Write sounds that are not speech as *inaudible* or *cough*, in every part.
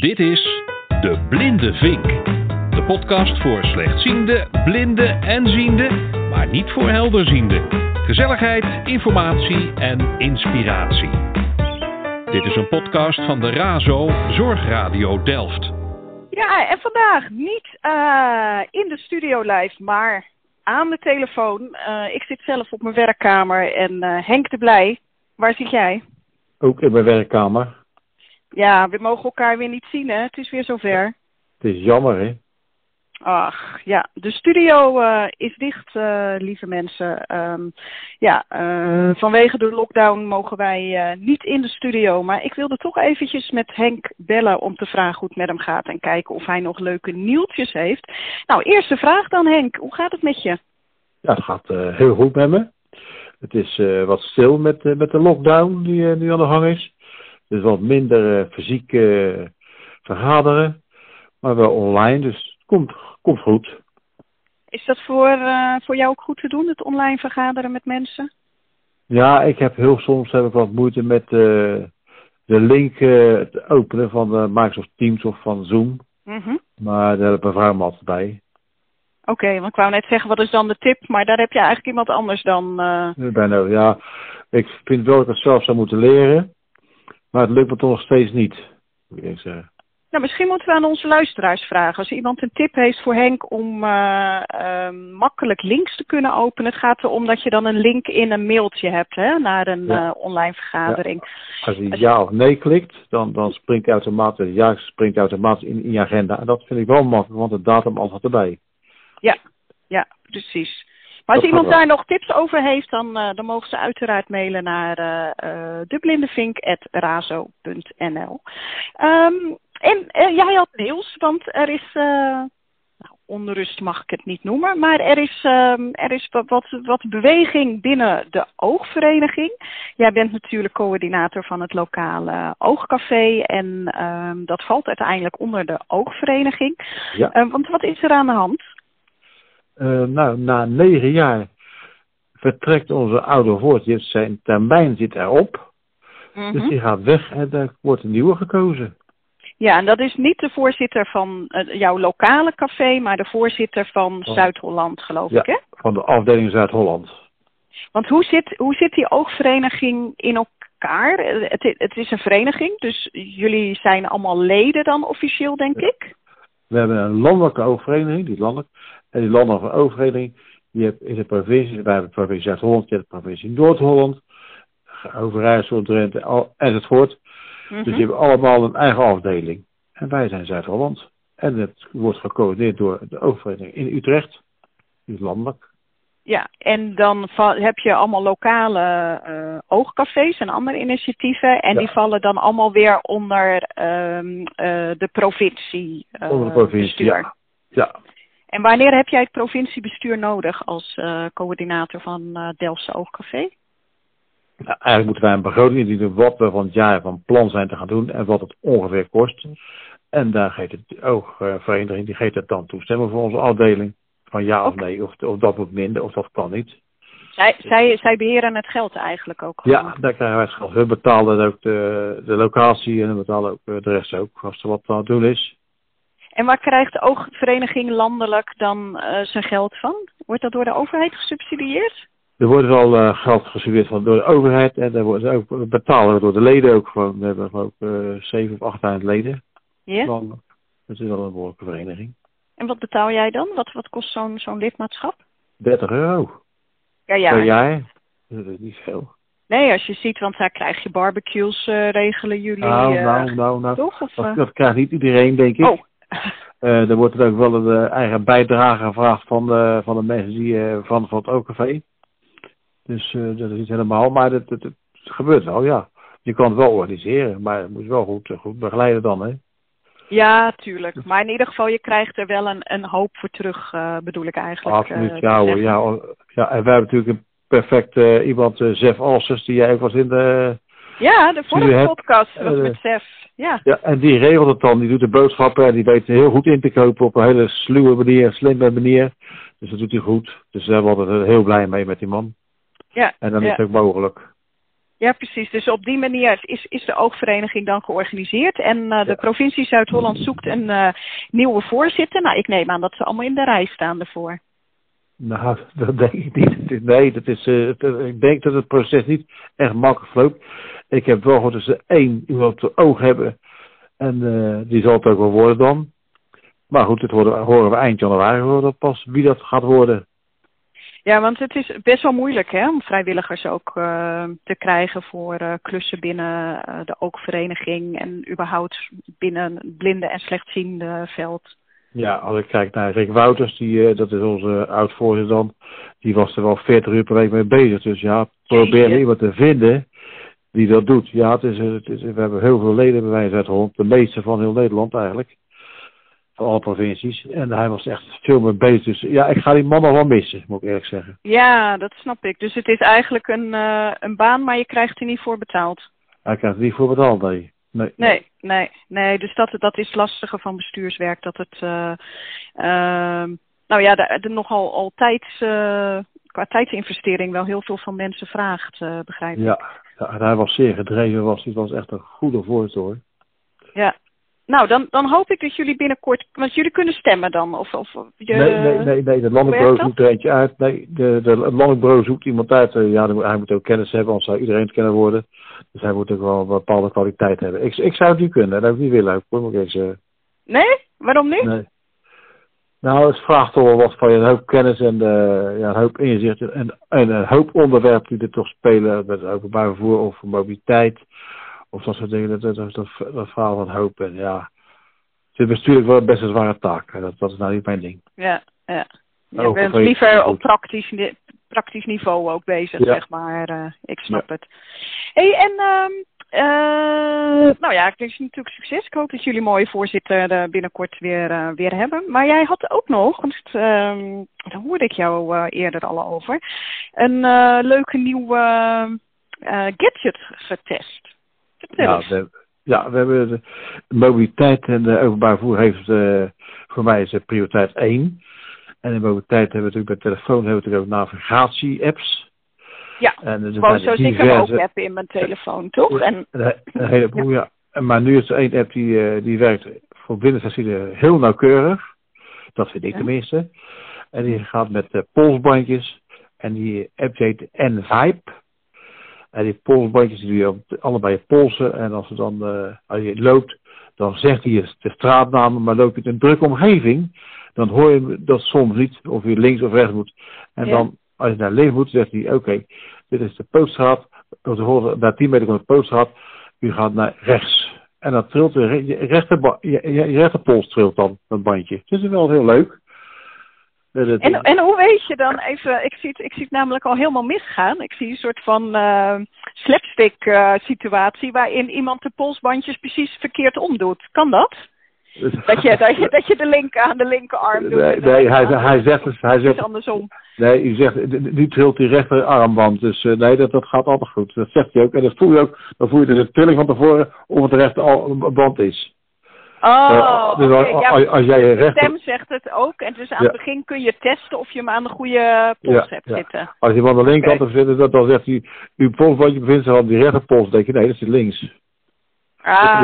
Dit is De Blinde Vink. De podcast voor slechtziende, blinde en ziende, maar niet voor helderziende. Gezelligheid, informatie en inspiratie. Dit is een podcast van de RAZO Zorgradio Delft. Ja, en vandaag niet uh, in de studio live, maar aan de telefoon. Uh, ik zit zelf op mijn werkkamer en uh, Henk de Blij, waar zit jij? Ook in mijn werkkamer. Ja, we mogen elkaar weer niet zien, hè? Het is weer zover. Het is jammer, hè? Ach, ja. De studio uh, is dicht, uh, lieve mensen. Um, ja, uh, vanwege de lockdown mogen wij niet in de studio. Maar ik wilde toch eventjes met Henk bellen om te vragen hoe het met hem gaat. En kijken of hij nog leuke nieuwtjes heeft. Nou, eerste vraag dan Henk. Hoe gaat het met je? Ja, het gaat heel goed met me. Het is wat stil met, met de lockdown die nu aan de gang is. Dus wat minder fysiek vergaderen. Maar wel online, dus het komt, komt goed. Is dat voor, uh, voor jou ook goed te doen, het online vergaderen met mensen? Ja, ik heb heel soms heb ik wat moeite met uh, de link uh, te openen van Microsoft Teams of van Zoom. Mm -hmm. Maar daar heb ik mijn vrouw me altijd bij. Oké, okay, want ik wou net zeggen, wat is dan de tip? Maar daar heb je eigenlijk iemand anders dan... Bijna, ja. Ik vind wel dat ik het zelf zou moeten leren. Maar het lukt me toch nog steeds niet, moet ik zeggen. Nou, misschien moeten we aan onze luisteraars vragen. Als iemand een tip heeft voor Henk om uh, uh, makkelijk links te kunnen openen. Het gaat erom dat je dan een link in een mailtje hebt hè, naar een ja. uh, online vergadering. Ja. Als je ja of nee klikt, dan, dan springt automatisch, ja springt automatisch in, in je agenda. En dat vind ik wel makkelijk, want de datum altijd erbij. Ja, ja, precies. Maar als iemand daar nog tips over heeft, dan, uh, dan mogen ze uiteraard mailen naar uh, uh, deblindevink.razo.nl. Um, en uh, jij had nieuws, want er is, uh, nou, onrust mag ik het niet noemen, maar er is, uh, er is wat, wat beweging binnen de oogvereniging. Jij bent natuurlijk coördinator van het lokale oogcafé en dat valt uiteindelijk onder de oogvereniging. Ja. want wat is er aan de hand? Nou, na negen jaar vertrekt onze oude voorzitter, zijn termijn zit erop. Mhm. -hmm. Dus die gaat weg en er wordt een nieuwe gekozen. Ja, en dat is niet de voorzitter van uh, jouw lokale café, maar de voorzitter van Oh. Zuid-Holland, geloof Ja, ik, hè? van de afdeling Zuid-Holland. Want hoe zit, hoe zit die oogvereniging in elkaar? Eh, Het, het is een vereniging, dus jullie zijn allemaal leden dan officieel, denk ik? We hebben een landelijke oogvereniging, die landelijk. En die landelijke oogvereniging, die hebt in de provincie, wij hebben de provincie Zuid-Holland, je hebt de provincie Noord-Holland, Overijssel, Drenthe al, enzovoort. Mm -hmm. Dus die hebben allemaal een eigen afdeling. En wij zijn Zuid-Holland. En het wordt gecoördineerd door de oogvereniging in Utrecht. Is landelijk. Ja, en dan heb je allemaal lokale uh, oogcafés en andere initiatieven. En Ja. die vallen dan allemaal weer onder um, uh, de provincie. Uh, Onder de provincie, ja. Ja. En wanneer heb jij het provinciebestuur nodig als uh, coördinator van uh, Delftse Oogcafé? Nou, eigenlijk moeten wij een begroting indienen wat we van het jaar van plan zijn te gaan doen en wat het ongeveer kost. En daar geeft de oogvereniging, die geeft het dan toestemmen voor onze afdeling. Van ja of nee, of, of dat moet minder, of dat kan niet. Zij, zij, zij beheren het geld eigenlijk ook gewoon. Ja, daar krijgen wij het geld. We betalen ook de, de locatie en we betalen ook eh, de rest ook, als er wat aan het doen is. En waar krijgt de oogvereniging landelijk dan uh, zijn geld van? Wordt dat door de overheid gesubsidieerd? Er wordt wel uh, geld gesubsidieerd van door de overheid en daar wordt ook we door de leden ook gewoon. We hebben ook uh, zeven of acht leden. Ja. Dat is wel een behoorlijke vereniging. En wat betaal jij dan? Wat, wat kost zo'n zo'n lidmaatschap? 30 euro Ja, ja. per jaar. Dat is niet veel. Nee, als je ziet, want daar krijg je barbecues, uh, regelen jullie. Nou, uh, nou, nou, nou. Toch? Of, Dat, dat krijgt niet iedereen, denk ik. Oh. *laughs* Er wordt er ook wel een uh, eigen bijdrage gevraagd van de, van de mensen die van, van het OKV. Dus dat is niet helemaal, maar het, het, het, gebeurt wel, ja. Je kan het wel organiseren, maar je moet wel goed, goed begeleiden dan, hè. Ja, tuurlijk. Maar in ieder geval, je krijgt er wel een, een hoop voor terug, uh, bedoel ik eigenlijk. Absoluut, uh, ja hoor. Ja, ja, en wij hebben natuurlijk een perfect uh, iemand, Zef Alsters, die jij ook was in de... Ja, de vorige podcast was uh, met Sef. Ja. ja, en die regelt het dan. Die doet de boodschappen en die weet heel goed in te kopen op een hele sluwe manier, slimme manier. Dus dat doet hij goed. Dus daar worden we heel blij mee met die man. Ja. En dan ja. is het ook mogelijk. Ja, precies. Dus op die manier is, is de oogvereniging dan georganiseerd. En uh, de provincie Zuid-Holland zoekt een uh, nieuwe voorzitter. Nou, ik neem aan dat ze allemaal in de rij staan ervoor. Nou, *laughs* dat denk ik niet. Nee, dat is, uh, ik denk dat het proces niet echt makkelijk loopt. Ik heb wel gehoord dat ze één iemand op de oog hebben. En die zal het ook wel worden dan. Maar goed, dit horen, horen we eind januari horen pas wie dat gaat worden. Ja, want het is best wel moeilijk hè, om vrijwilligers ook uh, te krijgen voor uh, klussen binnen uh, de oogvereniging en überhaupt binnen het blinde en slechtziende veld. Ja, als ik kijk naar Rick Wouters, die, dat is onze oud-voorzitter dan, die was er wel 40 uur per week mee bezig. Dus ja, probeer iemand te vinden die dat doet. Ja, het is, het is, we hebben heel veel leden bij wijze uit de meeste van heel Nederland eigenlijk van alle provincies. En hij was echt veel meer bezig. Dus ja, ik ga die man nog wel missen, moet ik eerlijk zeggen. Ja, dat snap ik. Dus het is eigenlijk een, uh, een baan, maar je krijgt er niet voor betaald. Hij krijgt er niet voor betaald, nee. Nee, nee, nee. nee. Dus dat, dat is lastiger van bestuurswerk. Dat het, uh, uh, nou ja, de, de nogal al tijds, qua tijdsinvestering wel heel veel van mensen vraagt, begrijp ik. Ja, en hij was zeer gedreven. Was, hij was echt een goede voorzitter hoor. Ja, nou, dan, dan hoop ik dat jullie binnenkort, want jullie kunnen stemmen dan, of, of je, Nee, nee, nee, nee, de landbouw zoekt er eentje uit. Nee, de, de landbouw zoekt iemand uit. Uh, ja, hij moet ook kennis hebben, anders zou iedereen het kennen worden. Dus hij moet ook wel een bepaalde kwaliteit hebben. Ik, ik zou het niet kunnen, dat zou ik niet willen. Moet eens, uh... Nee? Waarom niet? Nee. Nou, het vraagt toch wel wat van je, een hoop kennis en uh, ja, een hoop inzicht en, en een hoop onderwerpen die er toch spelen, met openbaar vervoer of mobiliteit of dat soort dingen, dat, dat, dat, dat verhaal van hoop. En ja, het is bestuurlijk wel best een zware taak. Dat, dat is nou niet mijn ding. Ja, ja. Je bent liever op praktisch, praktisch niveau ook bezig, zeg maar. Uh, ik snap het. hey, en um, uh, nou ja, ik wens je natuurlijk succes. Ik hoop dat jullie mooie voorzitter uh, binnenkort weer, uh, weer hebben. Maar jij had ook nog, want um, daar hoorde ik jou eerder al over, een leuke nieuwe gadget getest. Ja we, ja, we hebben de mobiliteit en de openbaar vervoer heeft voor mij is prioriteit 1. En in mobiliteit hebben we natuurlijk bij telefoon hebben we natuurlijk ook navigatie-apps. Ja, en er gewoon zoals diverse... ik hem ook heb in mijn telefoon, toch? En, een, heleboel, ja. ja. Maar nu is er één app die, uh, die werkt voor binnenstationen heel nauwkeurig. Dat vind ik ja. tenminste. En die gaat met uh, polsbandjes. En die app heet N-Vibe. En die polsbandjes die doe je allebei je polsen. En als, je dan, uh, als je loopt, dan zegt hij de straatnamen. Maar loop je in een drukke omgeving, dan hoor je dat soms niet. Of je links of rechts moet. En ja. dan, als je naar links moet, zegt hij, oké, dit is de pootstraat. Naar 10 meter van de pootstraat, u gaat naar rechts. En dan trilt de je rechter, je, rechterpols trilt dan, dat bandje. Dus dat is wel heel leuk. En, en hoe weet je dan even, ik zie, het, ik zie namelijk al helemaal misgaan. Ik zie een soort van uh, slapstick uh, situatie waarin iemand de polsbandjes precies verkeerd omdoet. Kan dat? Dat je, dat je, dat je de linker aan de linkerarm doet. Nee, nee hij, hij zegt. Hij zegt, andersom. Nee, u zegt, nu trilt die rechterarmband. Dus uh, nee, dat, dat gaat altijd goed. Dat zegt hij ook. En dat voel je ook. Dan voel je de trilling van tevoren of het de rechterband is. Oh, dus okay. ja, als, jij je rechter... stem zegt het ook. En dus aan ja. het begin kun je testen of je hem aan de goede pols ja, hebt zitten. Als je hem aan de linkerkant okay. hebt zitten, dan zegt hij... Uw polsbandje bevindt zich aan die rechterpols. Dan denk je, nee, dat zit links. Ah.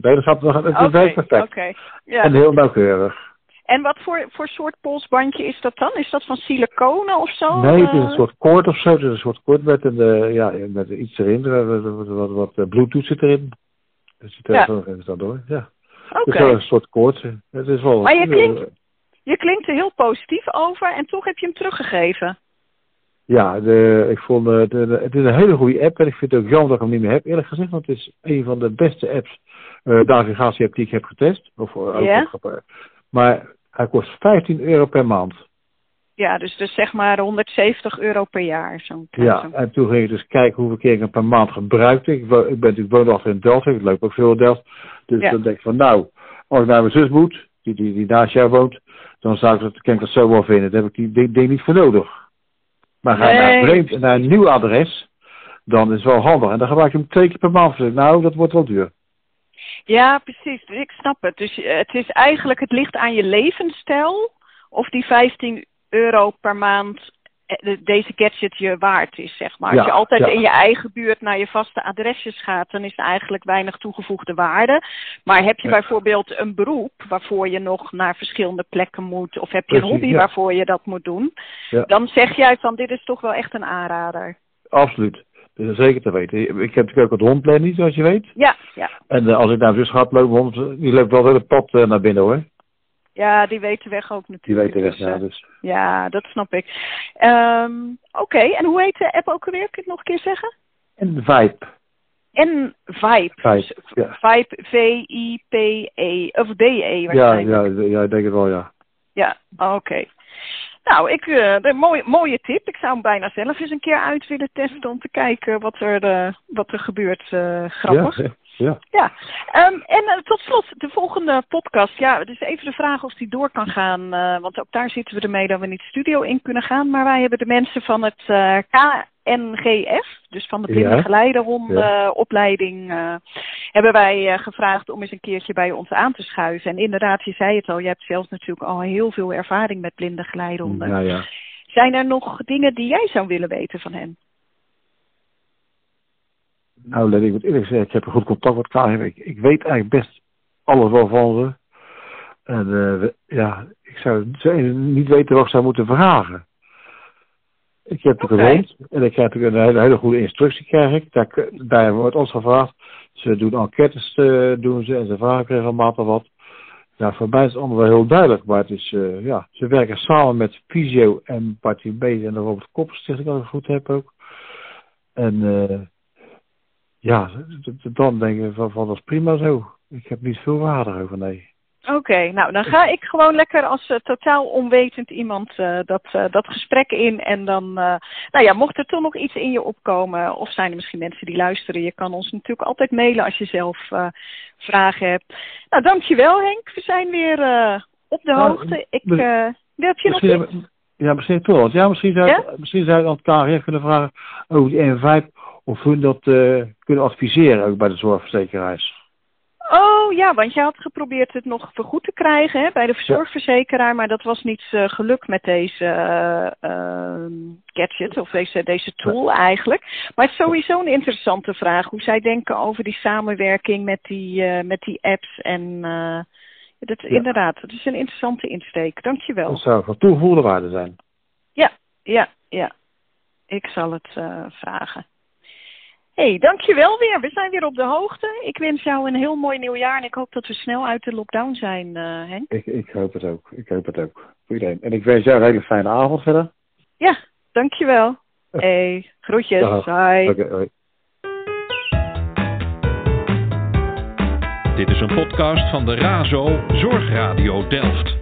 Dat gaat, dat het okay. is perfect. Okay. Ja. En heel nauwkeurig. En wat voor, voor soort polsbandje is dat dan? Is dat van siliconen of zo? Nee, het is een soort koord of zo. Het is een soort koord met, een, uh, ja, met iets erin. Wat, wat, wat, wat bluetooth zit erin. Dus die telefoon ja. dat door, ja. Oké. Okay. Is een soort koorts. Het is wel... Maar je klinkt, je klinkt er heel positief over en toch heb je hem teruggegeven. Ja, de, ik vond de, de, het is een hele goede app en ik vind het ook jammer dat ik hem niet meer heb, eerlijk gezegd, want het is een van de beste apps, uh, navigatie-app die ik heb getest. Of, ja. Maar hij kost 15 euro per maand. Ja, dus, dus zeg maar 170 euro per jaar. Zo ja, en toen ging ik dus kijken hoeveel keer ik hem per maand gebruikte. Ik, ik ben natuurlijk woonachtig in Delft, ik loop ook veel in Delft. Dus ja. dan denk ik van nou, als ik naar mijn zus moet, die, die, die naast jou woont, dan zou ik dat, kan ik dat zo wel vinden. Daar heb ik die ding niet voor nodig. Maar ga je nee. naar, vreemd, naar een nieuw adres, dan is het wel handig. En dan gebruik je hem twee keer per maand. Nou, dat wordt wel duur. Ja, precies. Ik snap het. Dus het is eigenlijk, het ligt aan je levensstijl. Of die 15 euro per maand eh, deze gadget je waard is, zeg maar. Als je altijd ja. in je eigen buurt naar je vaste adresjes gaat, dan is er eigenlijk weinig toegevoegde waarde. Maar heb je Ja. bijvoorbeeld een beroep waarvoor je nog naar verschillende plekken moet, of heb je een hobby waarvoor je dat moet doen, dan zeg jij van dit is toch wel echt een aanrader. Absoluut. Dat is zeker te weten. Ik heb natuurlijk ook het hondplan niet, zoals je weet. Ja, ja. En eh, als ik naar mijn zus ga lopen, hond, die loopt wel het hele pad eh, naar binnen hoor. Ja, die weten weg ook Die natuurlijk. weten weg, Dus, ja. eh, Dus. Ja, dat snap ik. Ehm, Oké, en hoe heet de app ook alweer? Kun je het nog een keer zeggen? En vibe. En Vibe. Vibe, Dus ja. Vibe, V-I-P-E, of D-E Ja, waarschijnlijk. ja, ja, ik denk het wel, ja. Ja, oké. Nou, ik, eh, de mooie, mooie tip. Ik zou hem bijna zelf eens een keer uit willen testen om te kijken wat er, eh, wat er gebeurt. grappig. Ja, ja. Ja, Ehm, en eh, tot slot, de volgende podcast. Ja, het is even de vraag of die door kan gaan. eh, want ook daar zitten we ermee dat we niet studio in kunnen gaan. Maar wij hebben de mensen van het eh, KNGF, dus van de Blinde Ja. Geleiderondenopleiding, eh, hebben wij gevraagd om eens een keertje bij ons aan te schuiven. En inderdaad, je zei het al, je hebt zelf natuurlijk al heel veel ervaring met blinde geleidehonden. Ja, ja. Zijn er nog dingen die jij zou willen weten van hen? Nou, let ik moet eerlijk zeggen, ik heb een goed contact met KGW. Ik, ik weet eigenlijk best alles wel van ze. En eh, ja, ik zou ze niet weten wat ik zou moeten vragen. Ik heb Oké. hond en ik krijg een hele, hele goede instructie krijg ik. Daar, daar wordt ons gevraagd. Ze doen enquêtes eh, doen ze en ze vragen regelmatig wat. Ja, voor mij is het allemaal wel heel duidelijk, maar het is, eh, ja, ze werken samen met Visio en Party B en de Robert Kopperstichting, als ik het goed heb ook. En eh, ja, dan denk ik van, van dat is prima zo. Ik heb niet veel waarde over, nee. Oké, nou dan ga ik gewoon lekker als eh, totaal onwetend iemand eh, dat, eh, dat gesprek in. En dan, nou ja, mocht er toch nog iets in je opkomen, of zijn er misschien mensen die luisteren, je kan ons natuurlijk altijd mailen als je zelf vragen hebt. Nou, dankjewel Henk, we zijn weer op de Nou, hoogte. Ik, heb je nog iets? ja, misschien toch. Ja, misschien zou, Ja? misschien zou ik aan het KRF kunnen vragen over die N5 of hun dat eh, kunnen adviseren ook bij de zorgverzekeraars. Oh ja, want je had geprobeerd het nog vergoed te krijgen hè, bij de zorgverzekeraar, maar dat was niet eh, gelukt met deze eh, ehm, gadget of deze, deze tool eigenlijk. Maar het is sowieso een interessante vraag hoe zij denken over die samenwerking met die, met die apps en dat, Ja. inderdaad, dat is een interessante insteek. Dankjewel. Dat zou van toegevoegde waarde zijn. Ja, ja, ja. Ik zal het vragen. Hey, dankjewel weer. We zijn weer op de hoogte. Ik wens jou een heel mooi nieuwjaar en ik hoop dat we snel uit de lockdown zijn, eh, Henk. Ik, ik hoop het ook. Ik hoop het ook. Voor iedereen. En ik wens jou een hele fijne avond verder. Ja, dankjewel. hey, groetjes. Dag. Hi. Hoi. Dit is een podcast van de RAZO Zorgradio Delft.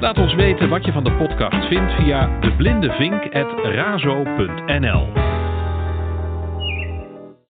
Laat ons weten wat je van de podcast vindt via deblindevink.razo.nl